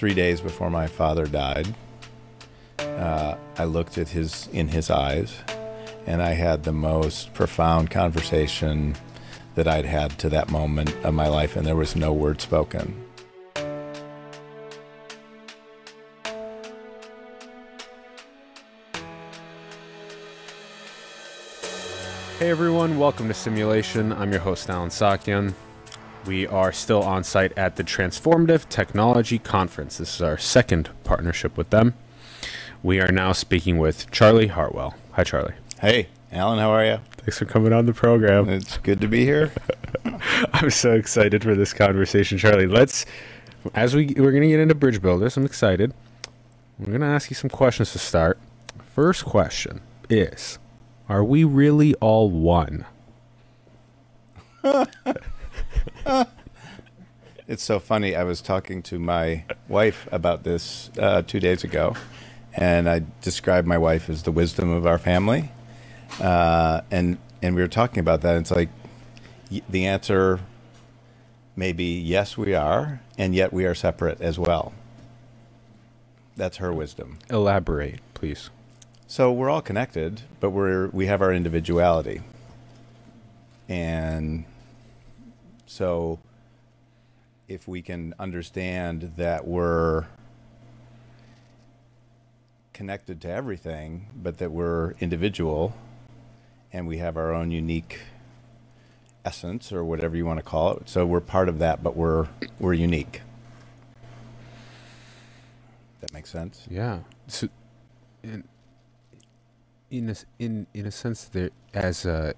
three days before my father died, uh, I looked at his in his eyes, and I had the most profound conversation that I'd had to that moment of my life, and there was no word spoken. Hey everyone, welcome to Simulation. I'm your host, Allen Saakyan. We are still on site at the Transformative Technology Conference. This is our second partnership with them. We are now speaking with Charlie Hartwell. Hi, Charlie. Hey, Allen, how are you? Thanks for coming on the program. It's good to be here. I'm so excited for this conversation, Charlie. Let's, as we we're gonna get into Bridge Builders, I'm excited. We're gonna ask you some questions to start. First question is, are we really all one? It's so funny. I was talking to my wife about this uh, two days ago, and I described my wife as the wisdom of our family, uh, and and we were talking about that. And It's like y- the answer may be yes, we are, and yet we are separate as well. That's her wisdom. Elaborate, please. So we're all connected, but we're we have our individuality. And so if we can understand that we're connected to everything, but that we're individual and we have our own unique essence or whatever you want to call it. So we're part of that, but we're we're unique. That makes sense? Yeah. So, in in a, in in a sense, there as uh,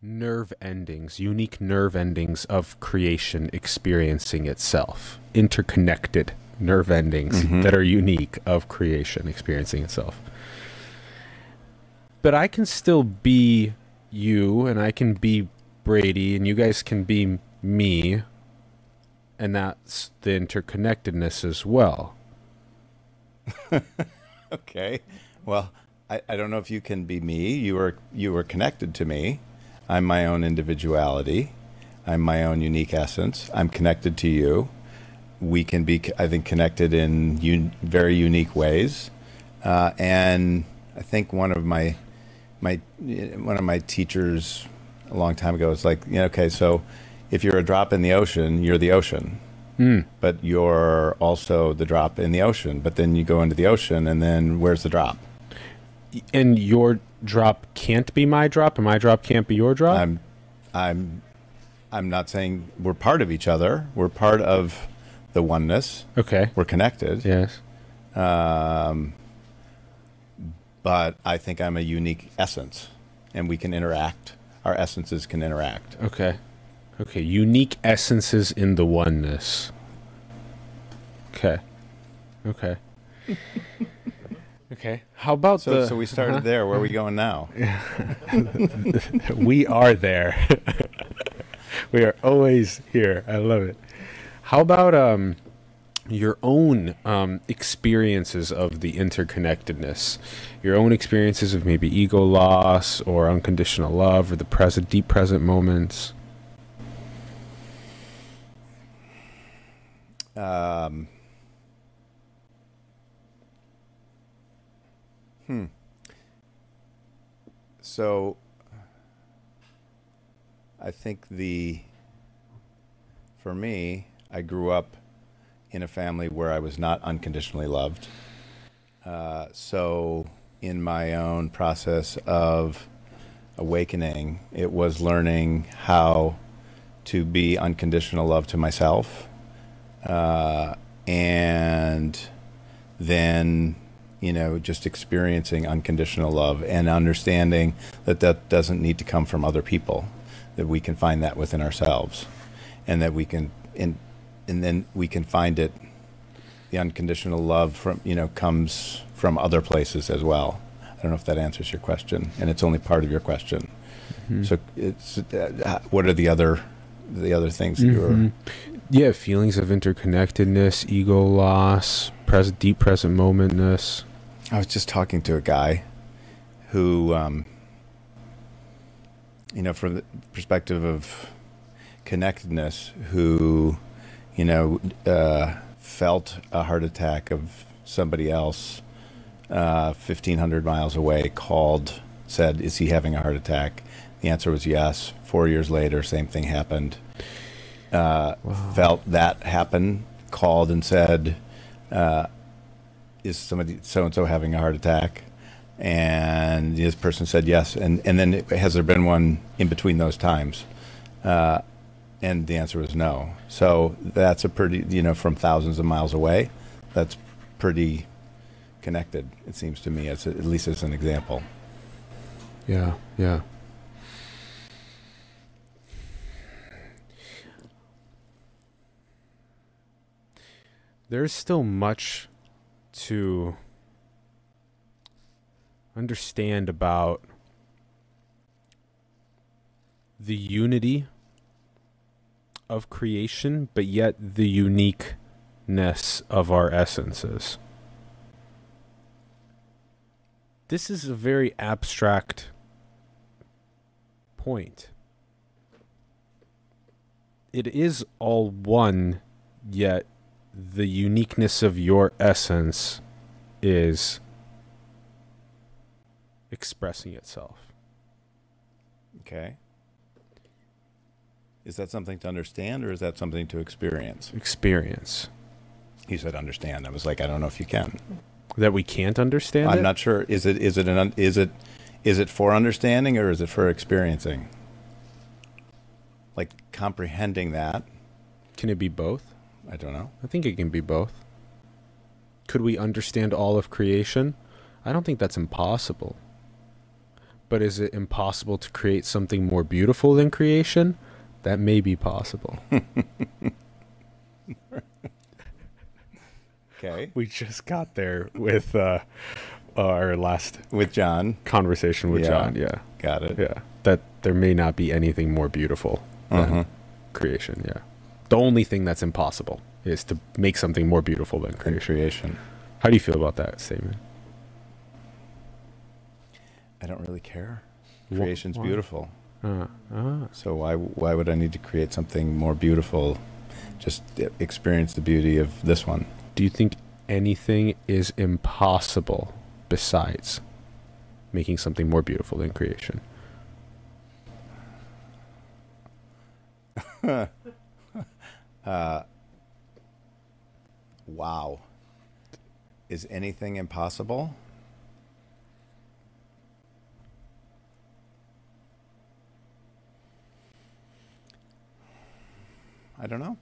nerve endings, unique nerve endings of creation experiencing itself, interconnected nerve endings Mhm. that are unique of creation experiencing itself. But I can still be you, and I can be Brady, and you guys can be me, and that's the interconnectedness as well. Okay. Well, I, I don't know if you can be me. You are you are connected to me. I'm my own individuality. I'm my own unique essence. I'm connected to you. We can be, I think, connected in un, very unique ways. Uh, and I think one of my my one of my teachers a long time ago was like, you know, okay, so if you're a drop in the ocean, you're the ocean Mm. but you're also the drop in the ocean. But then you go into the ocean, and then where's the drop? And your drop can't be my drop, and my drop can't be your drop. I'm, I'm, I'm not saying we're part of each other. We're part of the oneness. okay. We're connected. Yes. Um, but I think I'm a unique essence, and we can interact. Our essences can interact. Okay. Okay. Unique essences in the oneness. Okay. Okay. okay. How about So, the? so we started there. Where are we going now? we are there. we are always here. I love it. How about um your own um, experiences of the interconnectedness, your own experiences of maybe ego loss or unconditional love or the present, deep present moments. Um, hmm. So, I think the, for me, I grew up in a family where I was not unconditionally loved. Uh, so, in my own process of awakening, it was learning how to be unconditional love to myself uh, and then you know just experiencing unconditional love and understanding that that doesn't need to come from other people that we can find that within ourselves and that we can and and then we can find it the unconditional love from you know comes from other places as well i don't know if that answers your question and it's only part of your question so it's uh, what are the other the other things that you're. Yeah, feelings of interconnectedness, ego loss, present, deep present momentness. I was just talking to a guy who, um, you know, from the perspective of connectedness, who, you know, uh, felt a heart attack of somebody else uh, 1,500 miles away, called, said, Is he having a heart attack? The answer was yes. Four years later, same thing happened. Uh, Felt that happen, called and said, uh, Is somebody so and so having a heart attack? And this person said yes. And, and then has there been one in between those times? Uh, and the answer was no. So that's a pretty, you know, from thousands of miles away, that's pretty connected, it seems to me, as at least as an example. Yeah, yeah. There's still much to understand about the unity of creation, but yet the uniqueness of our essences. This is a very abstract point. It is all one, yet the uniqueness of your essence is expressing itself. Okay. Is that something to understand or is that something to experience? Experience. You said understand. I was like, I don't know if you can. That we can't understand I'm it? not sure. Is it is it an un- is it is it for understanding or is it for experiencing? Like comprehending that? Can it be both? I don't know. I think it can be both. Could we understand all of creation? I don't think that's impossible. But is it impossible to create something more beautiful than creation? That may be possible. Okay. we just got there with uh, our last With John, conversation with Yeah. John. Yeah. got it. Yeah. That there may not be anything more beautiful than Uh-huh. creation. Yeah. The only thing that's impossible is to make something more beautiful than creation. creation. How do you feel about that statement? I don't really care. Creation's why? beautiful. Uh, ah. So why why would I need to create something more beautiful? Just experience the beauty of this one. Do you think anything is impossible besides making something more beautiful than creation? Uh, wow. Is anything impossible? I don't know.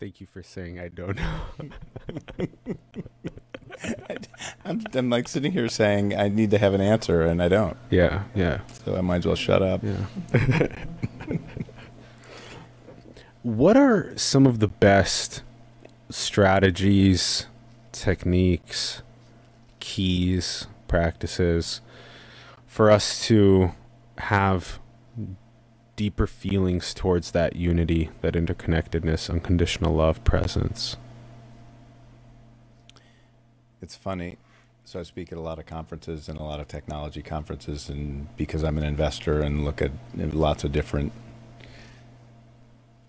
Thank you for saying I don't know. I'm, I'm like sitting here saying I need to have an answer and I don't. yeah, yeah, So I might as well shut up. yeah. what are some of the best strategies, techniques, keys, practices for us to have deeper feelings towards that unity, that interconnectedness, unconditional love, presence? It's funny. So I speak at a lot of conferences and a lot of technology conferences, and because I'm an investor and look at lots of different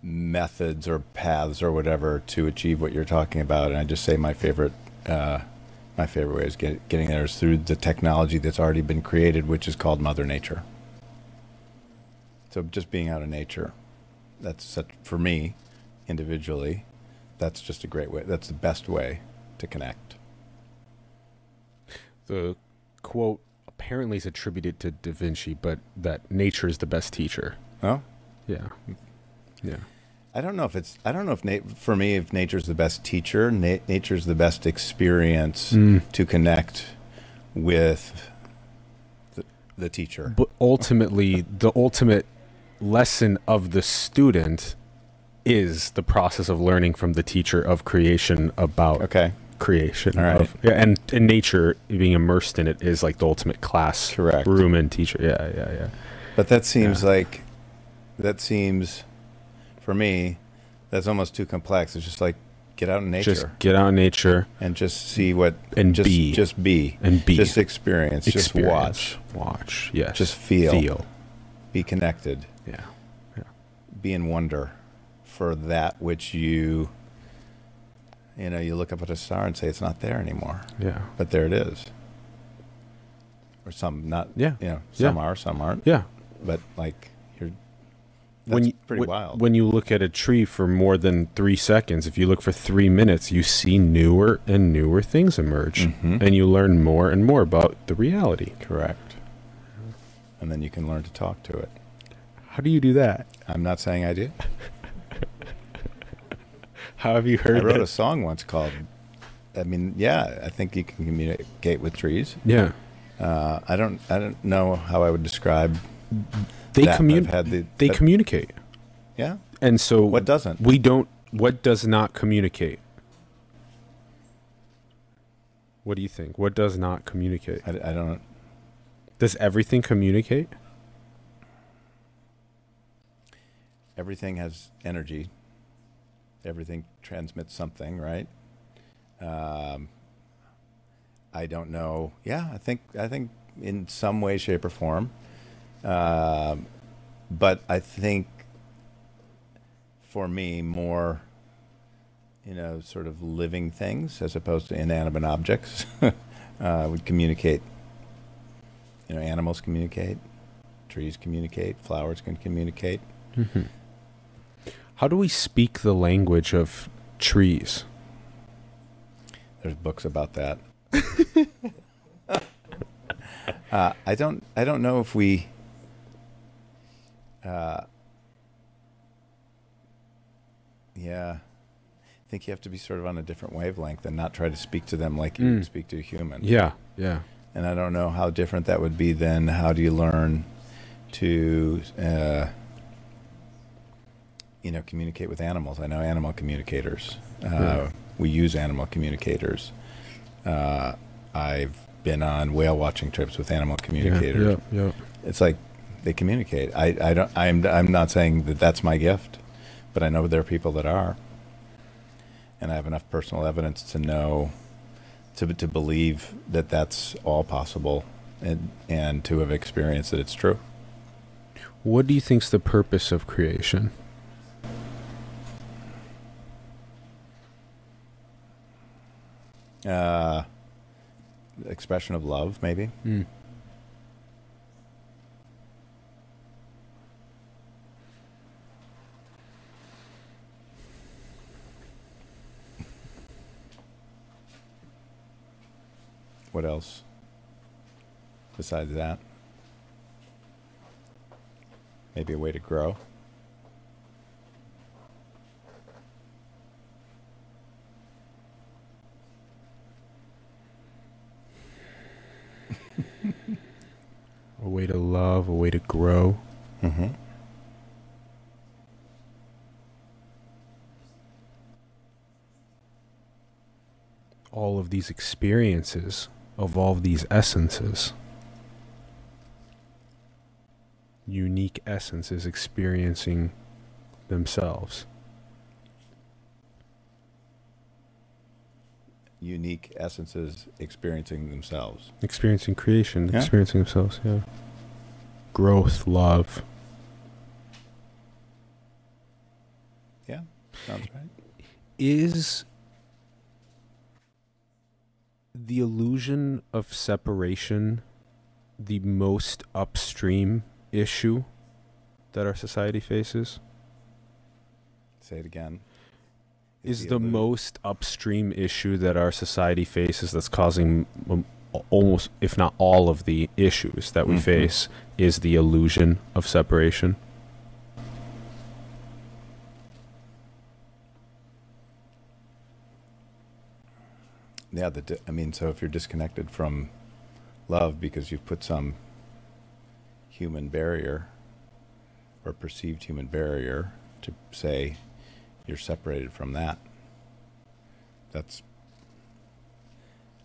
methods or paths or whatever to achieve what you're talking about, and I just say my favorite, uh, my favorite way is get, getting there is through the technology that's already been created, which is called Mother Nature. So just being out in nature, that's such, for me, individually, that's just a great way. That's the best way to connect. The quote apparently is attributed to Da Vinci, but that nature is the best teacher. Oh, Yeah. Yeah. I don't know if it's. I don't know if na- for me, if nature's the best teacher, na- nature's the best experience Mm. to connect with the, the teacher. But ultimately, the ultimate lesson of the student is the process of learning from the teacher of creation about Okay, creation. All right. Of, yeah, and, and nature, being immersed in it, is like the ultimate class Correct. room and teacher. Yeah, yeah, yeah. but that seems Yeah. like that seems for me that's almost too complex. It's just like get out in nature Just get out in nature and just see what and just be just be and be. just experience, just watch, Watch. Yes. Just feel. Feel. be connected, Yeah. be in wonder for that which you you know you look up at a star and say it's not there anymore, Yeah. but there it is. Or some not Yeah. you know some Yeah. are some aren't, Yeah. but like you're that's when you, pretty when, wild. When you look at a tree for more than three seconds, if you look for three minutes, you see newer and newer things emerge, Mhm. and you learn more and more about the reality. Correct. And then you can learn to talk to it. How do you do that? I'm not saying I do. How have you heard? It? I wrote a song once called. I mean, yeah, I think you can communicate with trees. Yeah, Uh, I don't. I don't know how I would describe they communicate. the- They but- communicate, Yeah. and so What doesn't? we don't. What does not communicate? What do you think? What does not communicate? I, I don't. Does everything communicate? Everything has energy. Everything transmits something, right? Um, I don't know. Yeah, I think. I think in some way, shape, or form. Um, but I think for me, more, you know, sort of living things as opposed to inanimate objects uh, would communicate. You know, animals communicate, trees communicate, flowers can communicate. Mm-hmm. How do we speak the language of trees? There's books about that. uh, I don't. I don't know if we. Uh, yeah, I think you have to be sort of on a different wavelength and not try to speak to them like you Mm. would speak to a human. Yeah, yeah. And I don't know how different that would be than how do you learn to, uh, you know, communicate with animals. I know animal communicators. Uh, Yeah. We use animal communicators. Uh, I've been on whale watching trips with animal communicators. Yeah, yeah, It's like they communicate. I, I don't. I'm I'm not saying that that's my gift, but I know there are people that are, and I have enough personal evidence to know, to to believe that that's all possible, and and to have experienced that it's true. What do you think's the purpose of creation? Uh, expression of love, maybe. Mm. What else? Besides that, maybe a way to grow. A way to love, a way to grow. Mm-hmm. All of these experiences of all of these essences. Unique essences experiencing themselves. Unique essences experiencing themselves. Experiencing creation, Yeah. experiencing themselves, yeah. Growth, love. Yeah, sounds right. is the illusion of separation the most upstream issue that our society faces? Say it again. Is the most upstream issue that our society faces that's causing um, almost, if not all of the issues that we Mhm. face, is the illusion of separation? Yeah, the di- I mean, so if you're disconnected from love because you've put some human barrier or perceived human barrier to say you're separated from that, that's,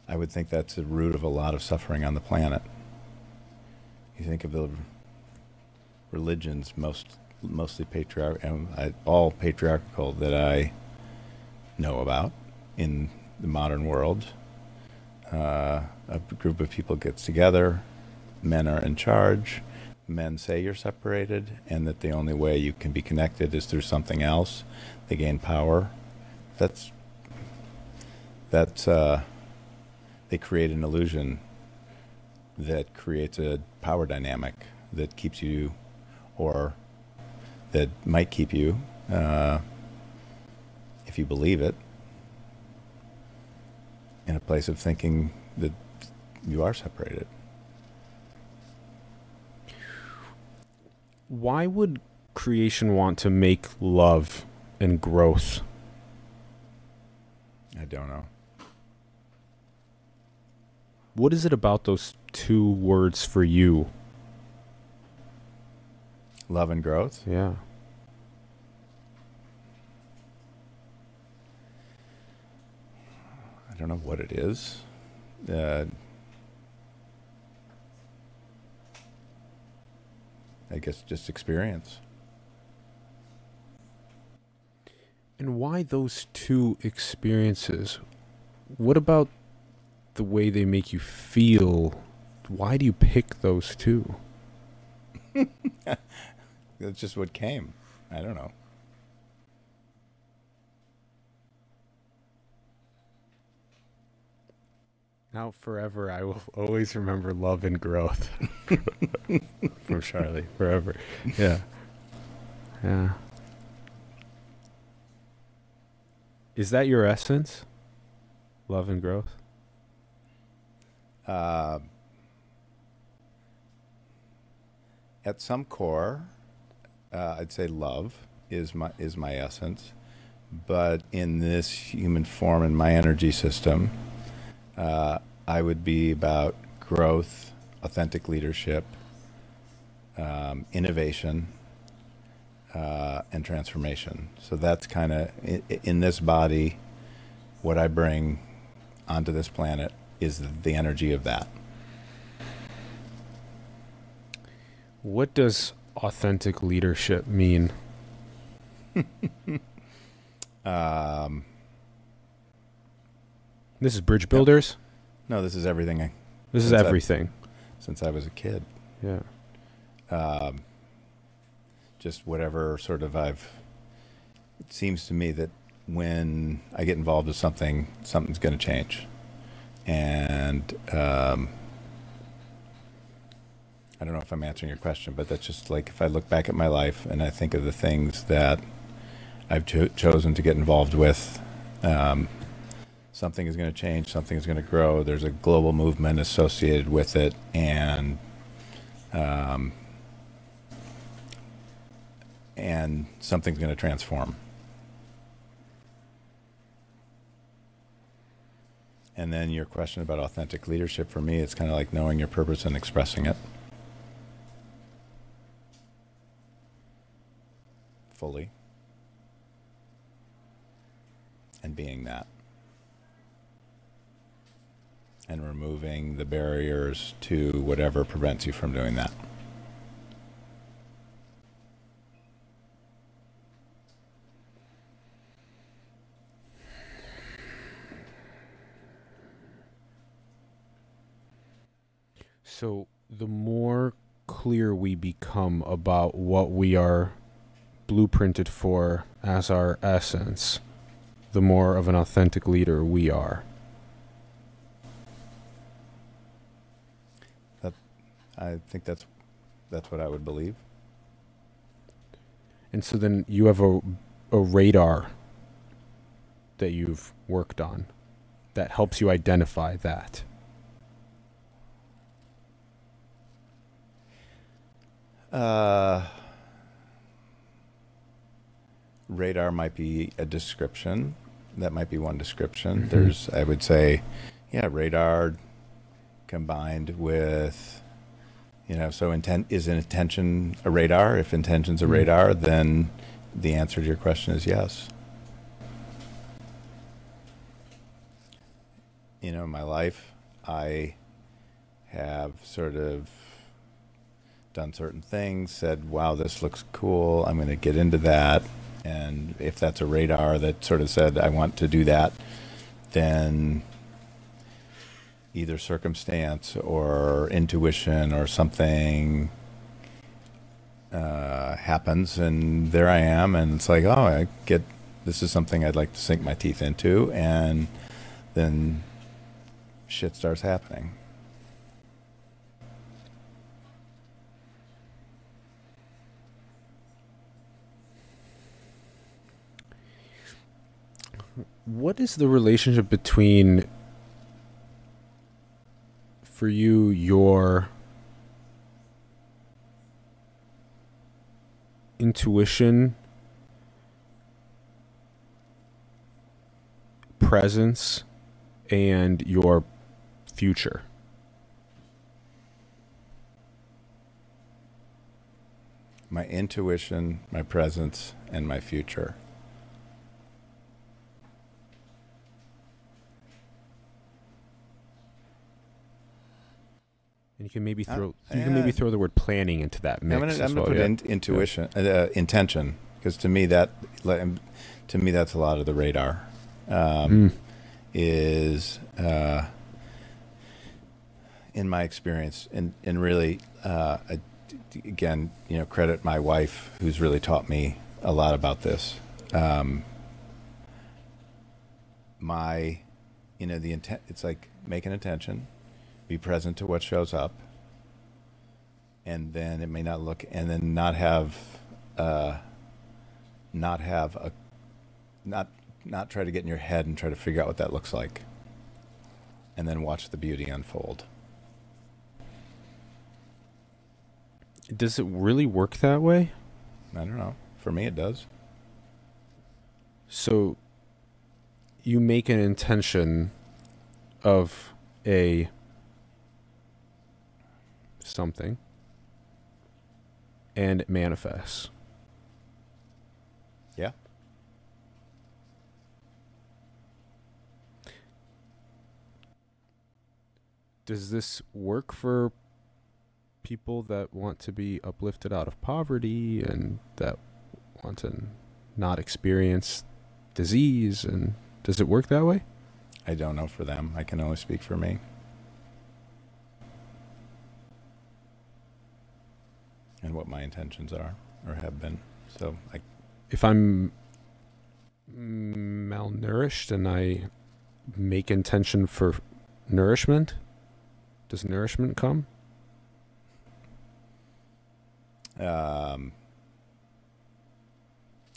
I would think that's the root of a lot of suffering on the planet. You think of the religions, most mostly patriarch, and I, all patriarchal that I know about in the modern world. Uh, a group of people gets together, men are in charge, men say you're separated, and that the only way you can be connected is through something else. They gain power. That's that's uh, they create an illusion that creates a power dynamic that keeps you, or that might keep you, uh, if you believe it, in a place of thinking that you are separated. Why would creation want to make love and growth? I don't know. What is it about those two words for you? Love and growth. Yeah. I don't know what it is. Uh, I guess just experience. And why those two experiences? What about the way they make you feel? Why do you pick those two? That's just what came. I don't know. Now forever I will always remember love and growth. From Charlie. Forever. Yeah. Yeah. Is that your essence? Love and growth? Uh, at some core, uh, I'd say love is my is my essence, but in this human form and my energy system, uh, I would be about growth, authentic leadership, um, innovation, uh, and transformation. So that's kind of in, in this body, what I bring onto this planet is the energy of that. What does authentic leadership mean? Um, This is Bridge Builders. no, this is everything I, This is Since I- everything. since I was a kid. Yeah. Um, just whatever sort of I've. It seems to me that when I get involved with something, something's going to change, and um, I don't know if I'm answering your question, but that's just like if I look back at my life and I think of the things that I've cho- chosen to get involved with. Um, something is going to change, something is going to grow. There's a global movement associated with it, and um, and something's going to transform. And then your question about authentic leadership for me, it's kind of like knowing your purpose and expressing it fully and being that. And removing the barriers to whatever prevents you from doing that. So the more clear we become about what we are blueprinted for as our essence, the more of an authentic leader we are. I think that's that's what I would believe. And so then you have a, a radar that you've worked on that helps you identify that. Uh, radar might be a description. That might be one description. Mhm. There's, I would say, yeah, radar combined with, you know, so intent is an intention a radar. If intention's a Mhm. radar, then the answer to your question is yes. You know, in my life, I have sort of done certain things, said, wow, this looks cool. I'm going to get into that. and if that's a radar that sort of said I want to do that, then either circumstance or intuition or something uh, happens, and there I am, and it's like, oh, I get this is something I'd like to sink my teeth into, and then shit starts happening. What is the relationship between for you your intuition presence and your future my intuition, my presence, and my future. And you can maybe Uh, throw you can maybe throw the word planning into that mix I'm I'm gonna well. put yeah. in, intuition, uh, intention, because to me that, um, to me that's a lot of the radar. Um, Mm. Is uh, in my experience, and and really, uh, I- again, you know, credit my wife who's really taught me a lot about this. Um, my, you know, the intent. It's like make an intention, be present to what shows up. And then it may not look and then not have uh not have a not not try to get in your head and try to figure out what that looks like. And then watch the beauty unfold. Does it really work that way? i don't know. For me it does. So you make an intention of a something and it manifests. yeah Does this work for people that want to be uplifted out of poverty and that want to not experience disease and does it work that way? i don't know for them i can only speak for me and what my intentions are or have been so i if I'm malnourished and I make intention for nourishment, does nourishment come? um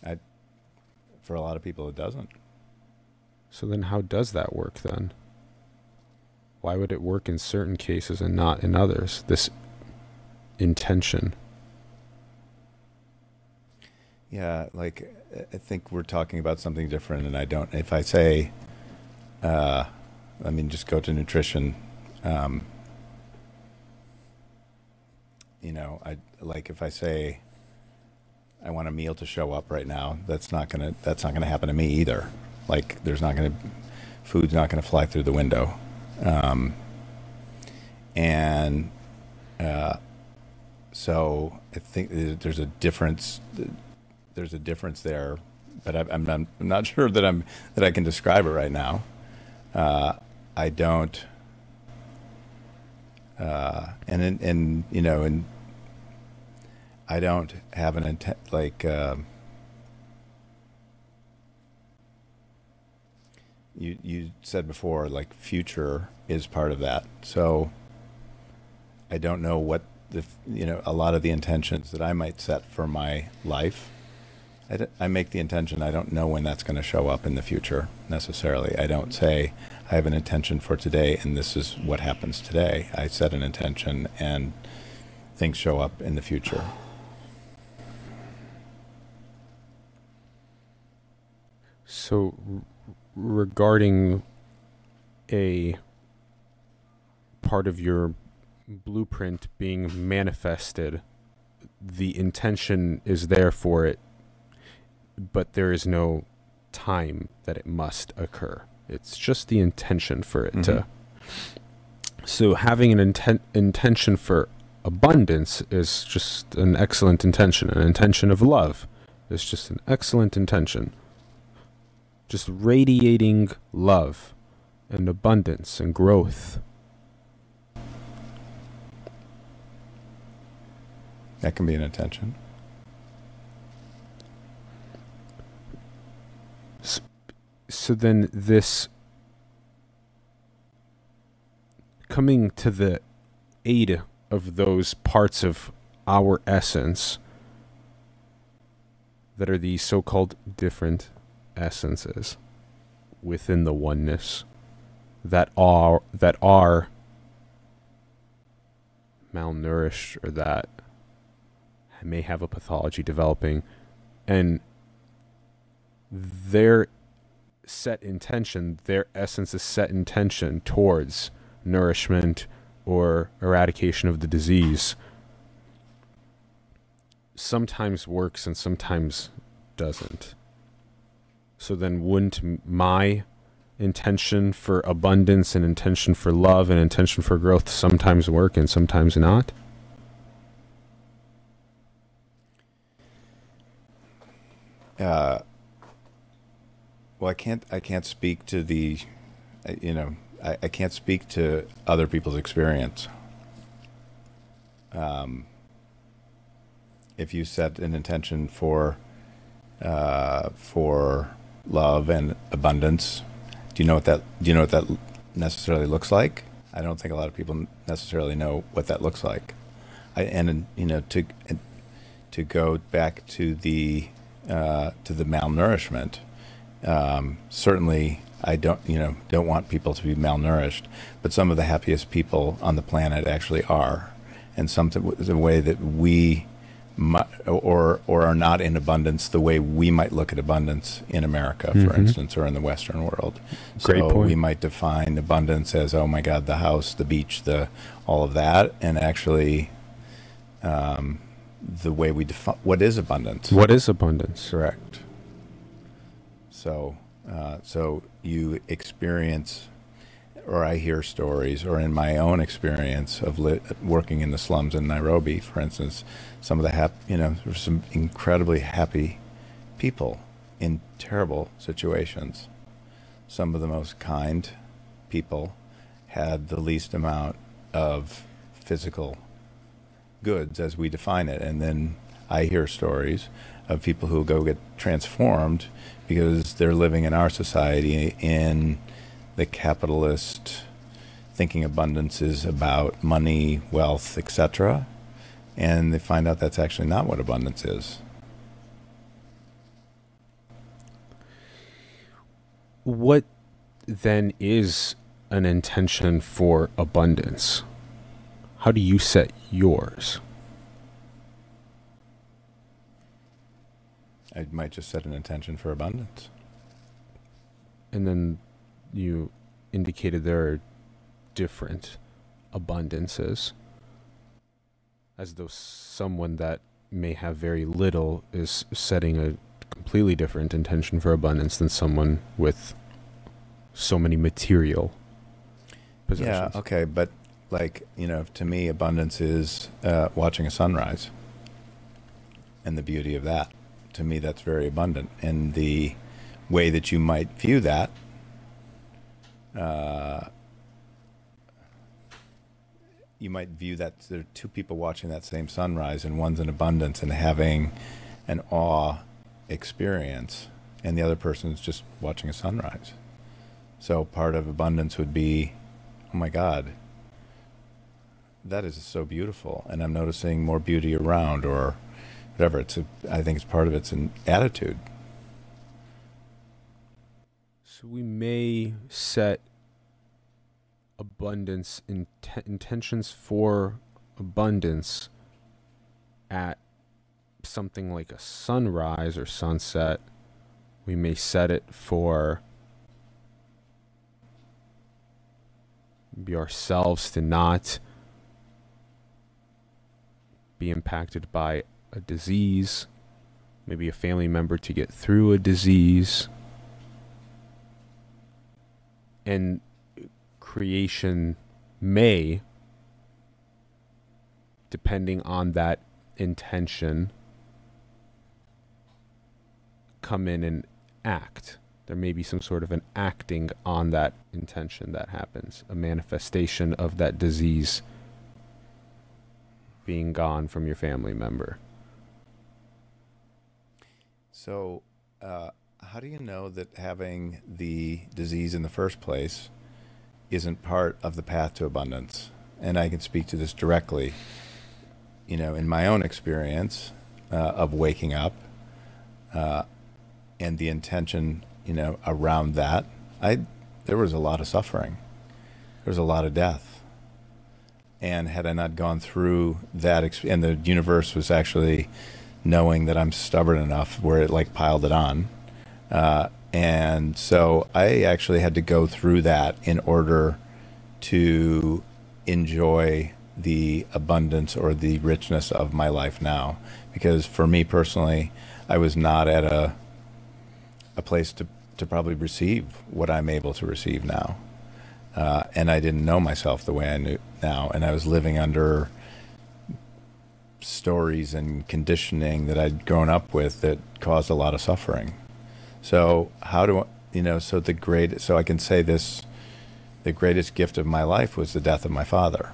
i for a lot of people it doesn't So then how does that work then? Why would it work in certain cases and not in others? This intention. Yeah, like I- think we're talking about something different, and I don't. If I say, uh, I mean, just go to nutrition. Um, you know, I like if I say, I want a meal to show up right now. That's not gonna. That's not gonna happen to me either. Like, there's not gonna, food's not gonna fly through the window, um, and uh, so I think there's a difference there's a difference there, but I, I'm, not, I'm not sure that I'm that I can describe it right now. Uh, I don't, uh, and in, and you know, and I don't have an intent like. Um, you you said before, like future is part of that. So I don't know what the you know a lot of the intentions that I might set for my life. I, make the intention. I don't know when that's going to show up in the future necessarily. I don't say I have an intention for today and this is what happens today. I set an intention and things show up in the future. So regarding a part of your blueprint being manifested, the intention is there for it, but there is no time that it must occur. It's just the intention for it to. Mm-hmm. So having an intent intention for abundance is just an excellent intention, an intention of love, It's just an excellent intention. Just radiating love and abundance and growth. That can be an intention. So then, this coming to the aid of those parts of our essence that are the so called different essences within the oneness that are that are malnourished or that may have a pathology developing. And their set intention their essence is set intention towards nourishment or eradication of the disease sometimes works and sometimes doesn't so then wouldn't my intention for abundance and intention for love and intention for growth sometimes work and sometimes not? Uh, well, I can't. I can't speak to the, you know, I, I can't speak to other people's experience. Um, if you set an intention for, uh, for love and abundance, do you know what that do you know what that necessarily looks like? I don't think a lot of people necessarily know what that looks like. I, and you know to to go back to the uh, to the malnourishment. Um, certainly, I don't you know don't want people to be malnourished, but some of the happiest people on the planet actually are, and some the way that we or or are not in abundance the way we might look at abundance in America, for mm-hmm. instance, or in the Western world. Great so point. we might define abundance as oh my God, the house, the beach, the all of that, and actually, um, the way we define what is abundance. What is abundance? Correct. So, uh, so you experience or I hear stories, or in my own experience of li- working in the slums in Nairobi, for instance, some of the hap- you know, some incredibly happy people in terrible situations. Some of the most kind people had the least amount of physical goods as we define it, and then I hear stories of people who go get transformed because they're living in our society in the capitalist thinking abundance is about money, wealth, etc. And they find out that's actually not what abundance is. What then is an intention for abundance? How do you set yours? I might just set an intention for abundance. And then you indicated there are different abundances as though someone that may have very little is setting a completely different intention for abundance than someone with so many material possessions. Yeah, okay, but like, you know, to me abundance is uh, watching a sunrise and the beauty of that. To me that's very abundant and the way that you might view that uh, you might view that there are two people watching that same sunrise, and one's in abundance and having an awe experience, and the other person's just watching a sunrise. So part of abundance would be, oh my God, that is so beautiful, and I'm noticing more beauty around, or whatever. It's a, I think it's part of it's an attitude. So we may set abundance in intentions for abundance at something like a sunrise or sunset. We may set it for be ourselves to not be impacted by a disease, maybe a family member to get through a disease and creation may, depending on that intention, come in and act. There may be some sort of an acting on that intention that happens, a manifestation of that disease being gone from your family member. So, uh, how do you know that having the disease in the first place isn't part of the path to abundance? And I can speak to this directly. You know, in my own experience uh, of waking up uh, and the intention, you know, around that, I there was a lot of suffering. There was a lot of death. And had I not gone through that, and the universe was actually knowing that I'm stubborn enough where it like piled it on. Uh, and so I actually had to go through that in order to enjoy the abundance or the richness of my life now. Because for me personally, I was not at a a place to, to probably receive what I'm able to receive now. Uh, and I didn't know myself the way I knew now. And I was living under stories and conditioning that I'd grown up with that caused a lot of suffering. So how do I, you know? So the great, so I can say this: the greatest gift of my life was the death of my father.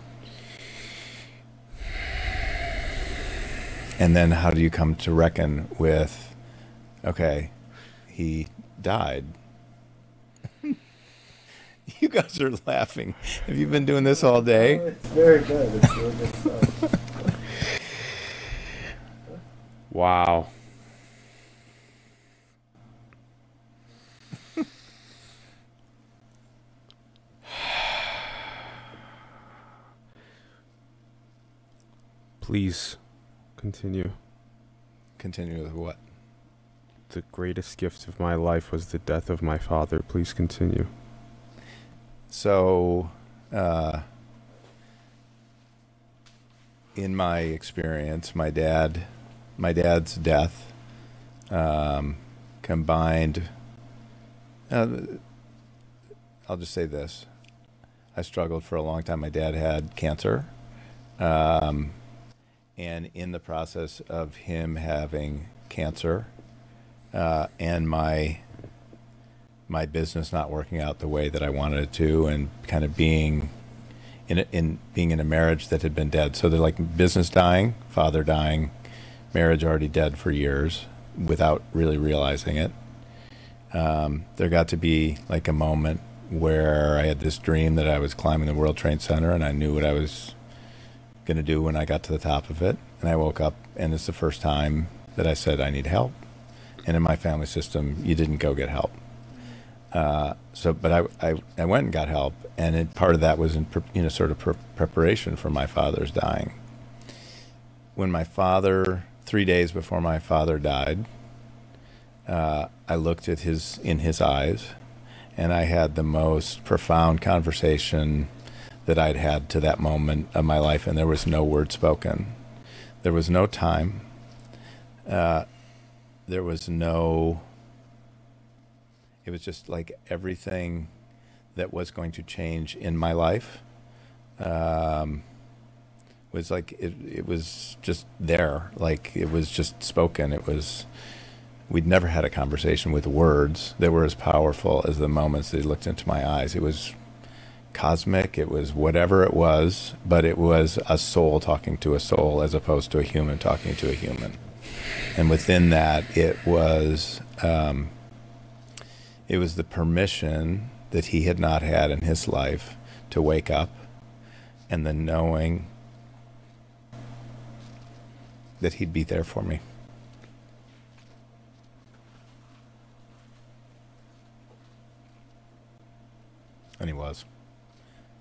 And then how do you come to reckon with, okay, he died. you guys are laughing. Have you been doing this all day? Oh, it's very good. It's really good stuff. Wow. Please continue. Continue with what? The greatest gift of my life was the death of my father. Please continue. So, uh, in my experience, my dad, my dad's death, um, combined. Uh, I'll just say this: I struggled for a long time. My dad had cancer, um, and in the process of him having cancer, uh, and my my business not working out the way that I wanted it to, and kind of being in in being in a marriage that had been dead. So they're like business dying, father dying, marriage already dead for years without really realizing it. Um, there got to be like a moment where I had this dream that I was climbing the World Trade Center, and I knew what I was going to do when I got to the top of it. And I woke up, and it's the first time that I said I need help. And in my family system, you didn't go get help. Uh, so, but I, I, I went and got help, and it, part of that was in you know sort of pre- preparation for my father's dying. When my father, three days before my father died, uh, I looked at his in his eyes, and I had the most profound conversation that I'd had to that moment of my life, and there was no word spoken. There was no time. Uh, there was no it was just like everything that was going to change in my life um, was like it, it was just there like it was just spoken. It was we'd never had a conversation with words that were as powerful as the moments that he looked into my eyes. It was cosmic it was whatever it was but it was a soul talking to a soul as opposed to a human talking to a human. And within that it was um, it was the permission that he had not had in his life to wake up and the knowing that he'd be there for me. And he was.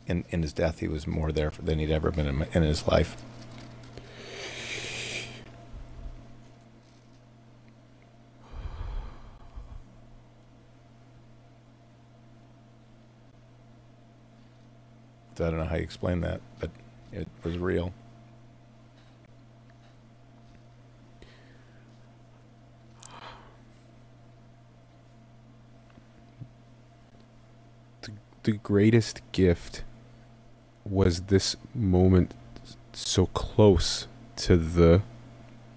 In, in his death, he was more there than he'd ever been in, in his life. I don't know how you explain that, but it was real. The, greatest gift was this moment so close to the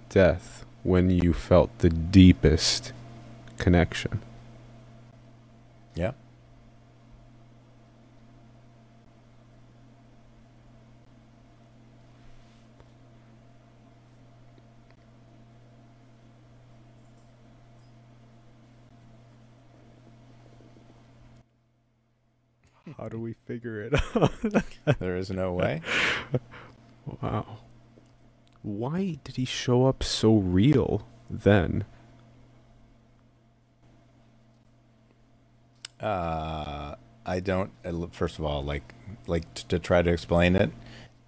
death when you felt the deepest connection. Yeah. How do we figure it out? There is no way. wow. Why did he show up so real then? Uh, I don't. uh, First of all, like, like to try to explain it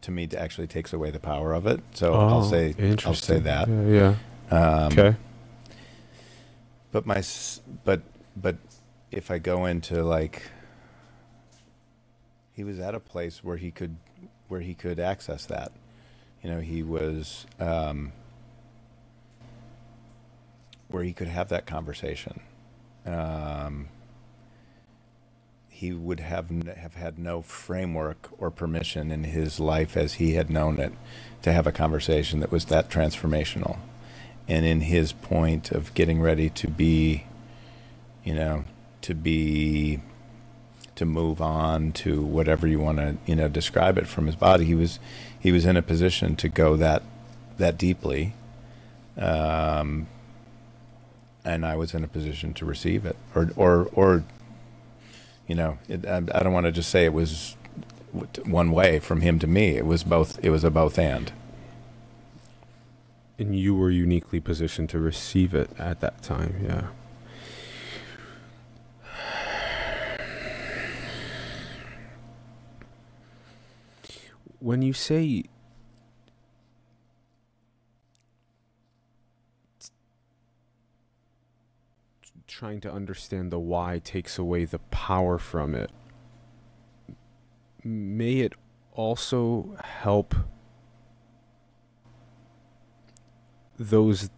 to me, it actually takes away the power of it. So I'll Oh, say, I'll say that. Yeah. yeah. Um, okay. But my, but but if I go into like, he was at a place where he could, where he could access that. You know, he was um, where he could have that conversation. Um, he would have have had no framework or permission in his life as he had known it to have a conversation that was that transformational and in his point of getting ready to be you know to be to move on to whatever you want to you know describe it from his body he was he was in a position to go that that deeply um and I was in a position to receive it or or or you know it, I, I don't want to just say it was one way from him to me it was both it was a both and And you were uniquely positioned to receive it at that time. Yeah. When you say trying to understand the why takes away the power from it, may it also help those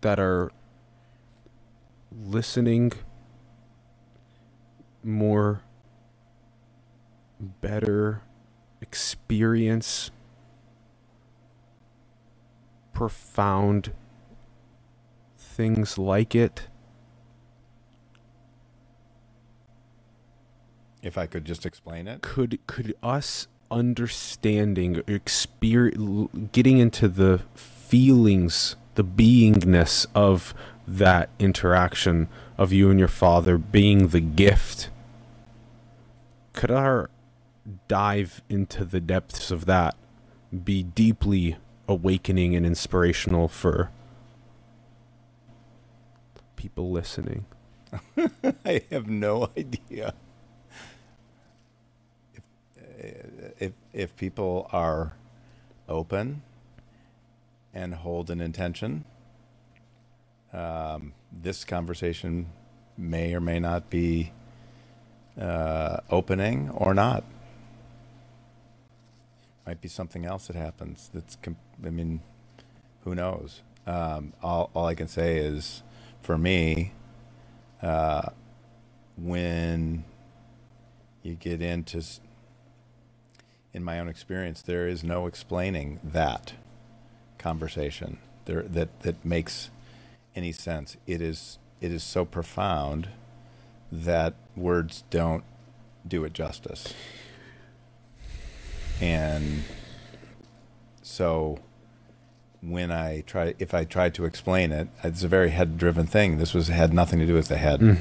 that are listening more better experience profound things like it. If I could just explain it? Could could us understanding experience getting into the feelings the beingness of that interaction of you and your father being the gift could our dive into the depths of that be deeply awakening and inspirational for people listening I have no idea. If, uh, if if people are open and hold an intention, um, this conversation may or may not be uh, opening or not. Might be something else that happens. That's I mean, who knows? Um, all all I can say is, for me, uh, when you get into in my own experience there is no explaining that conversation there that that makes any sense it is it is so profound that words don't do it justice and so when I try, if I tried to explain it, it's a very head-driven thing. This was had nothing to do with the head. Mm.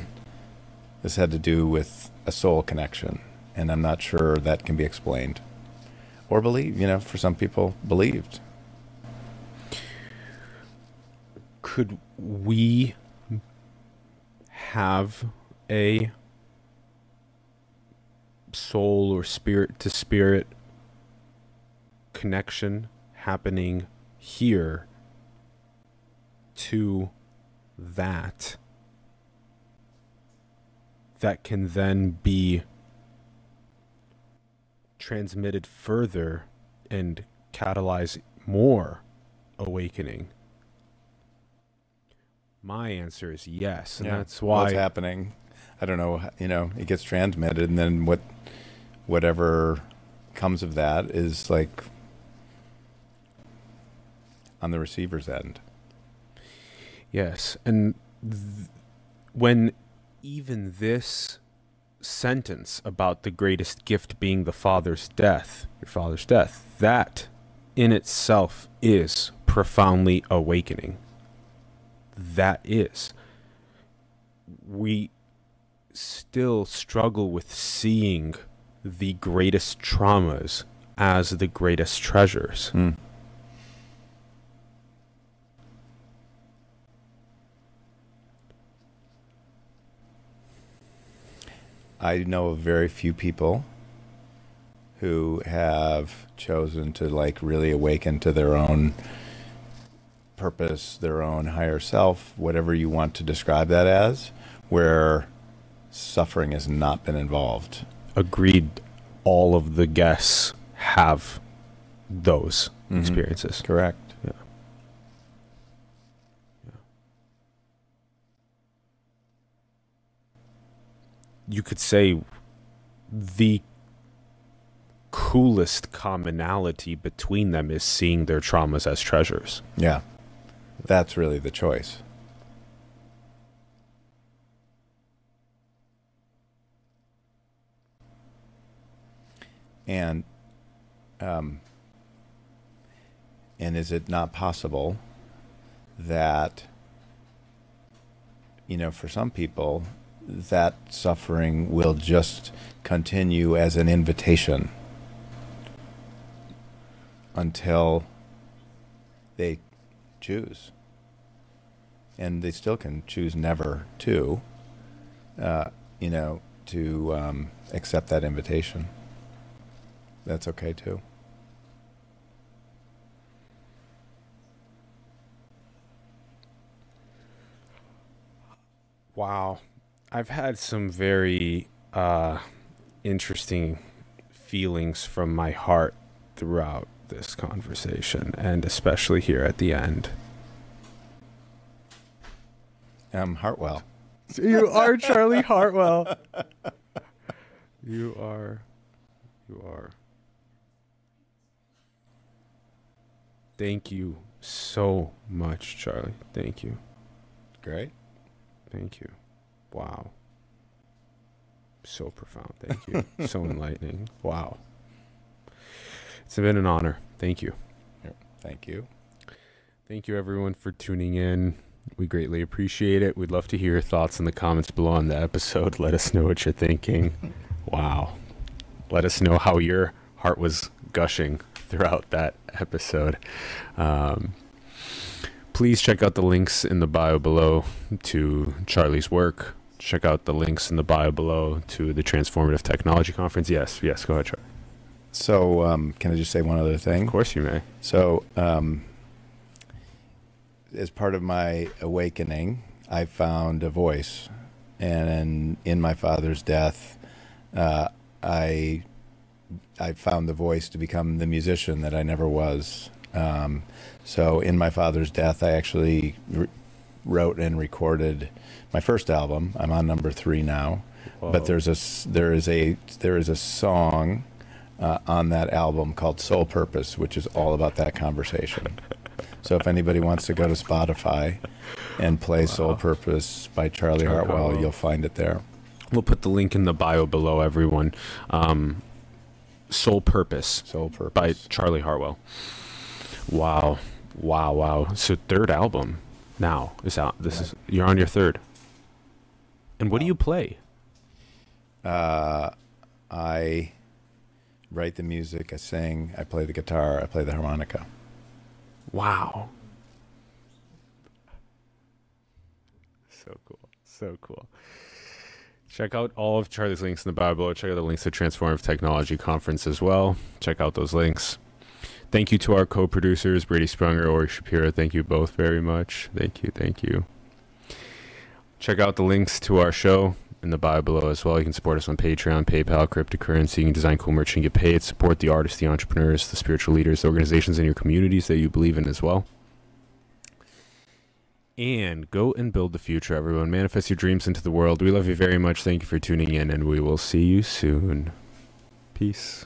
This had to do with a soul connection, and I'm not sure that can be explained or believed. You know, for some people, believed. could we have a soul or spirit to spirit connection happening here to that that can then be transmitted further and catalyze more awakening my answer is yes, and Yeah. that's why What's happening? I don't know. You know, it gets transmitted, and then what, whatever comes of that is like on the receiver's end. yes, and th- when even this sentence about the greatest gift being the father's death, your father's death, that in itself is profoundly awakening. That is. We still struggle with seeing the greatest traumas as the greatest treasures. Mm. I know of very few people who have chosen to like really awaken to their own purpose, their own higher self, whatever you want to describe that as, where suffering has not been involved. Agreed. All of the guests have those Mhm. experiences. Correct. Yeah. You could say the coolest commonality between them is seeing their traumas as treasures. Yeah. That's really the choice. And um, and is it not possible that you know for some people that suffering will just continue as an invitation until they choose. And they still can choose never to, uh, you know, to um, accept that invitation. That's okay too. Wow. I've had some very uh, interesting feelings from my heart throughout this conversation, and especially here at the end. Um, Hartwell. You are Charlie Hartwell. You are. You are. Thank you so much, Charlie. Thank you. Great. Thank you. Wow. So profound. Thank you. so enlightening. Wow. It's been an honor. Thank you. Thank you. Thank you, everyone, for tuning in. We greatly appreciate it. We'd love to hear your thoughts in the comments below on the episode. Let us know what you're thinking. wow. Let us know how your heart was gushing throughout that episode. Um, please check out the links in the bio below to Charlie's work. Check out the links in the bio below to the Transformative Technology Conference. Yes, yes, go ahead, Charlie. So, um, can I just say one other thing? Of course you may. So, um, as part of my awakening, I found a voice, and in my father's death, uh, I I found the voice to become the musician that I never was. Um, so, in my father's death, I actually re- wrote and recorded my first album. I'm on number three now, Whoa. but there's a there is a there is a song uh, on that album called Soul Purpose, which is all about that conversation. so if anybody wants to go to Spotify and play Soul Purpose by Charlie Hartwell. you'll find it there. We'll put the link in the bio below, everyone. Um, Soul Purpose Soul Purpose. by Charlie Hartwell. Wow, wow, wow! So third album now is out. This is you're on your third. And what do you play? Uh, I write the music, I sing, I play the guitar, I play the harmonica. Wow. So cool. So cool. Check out all of Charlie's links in the bio below. Check out the links to Transformative Technology Conference as well. Check out those links. Thank you to our co-producers, Brady Sprunger, Ori Shapiro. Thank you both very much. Thank you, thank you. Check out the links to our show in the bio below as well. You can support us on Patreon, PayPal, cryptocurrency. You can design cool merch and get paid. Support the artists, the entrepreneurs, the spiritual leaders, the organizations in your communities that you believe in as well. And go and build the future, everyone. Manifest your dreams into the world. We love you very much. Thank you for tuning in, and we will see you soon. Peace.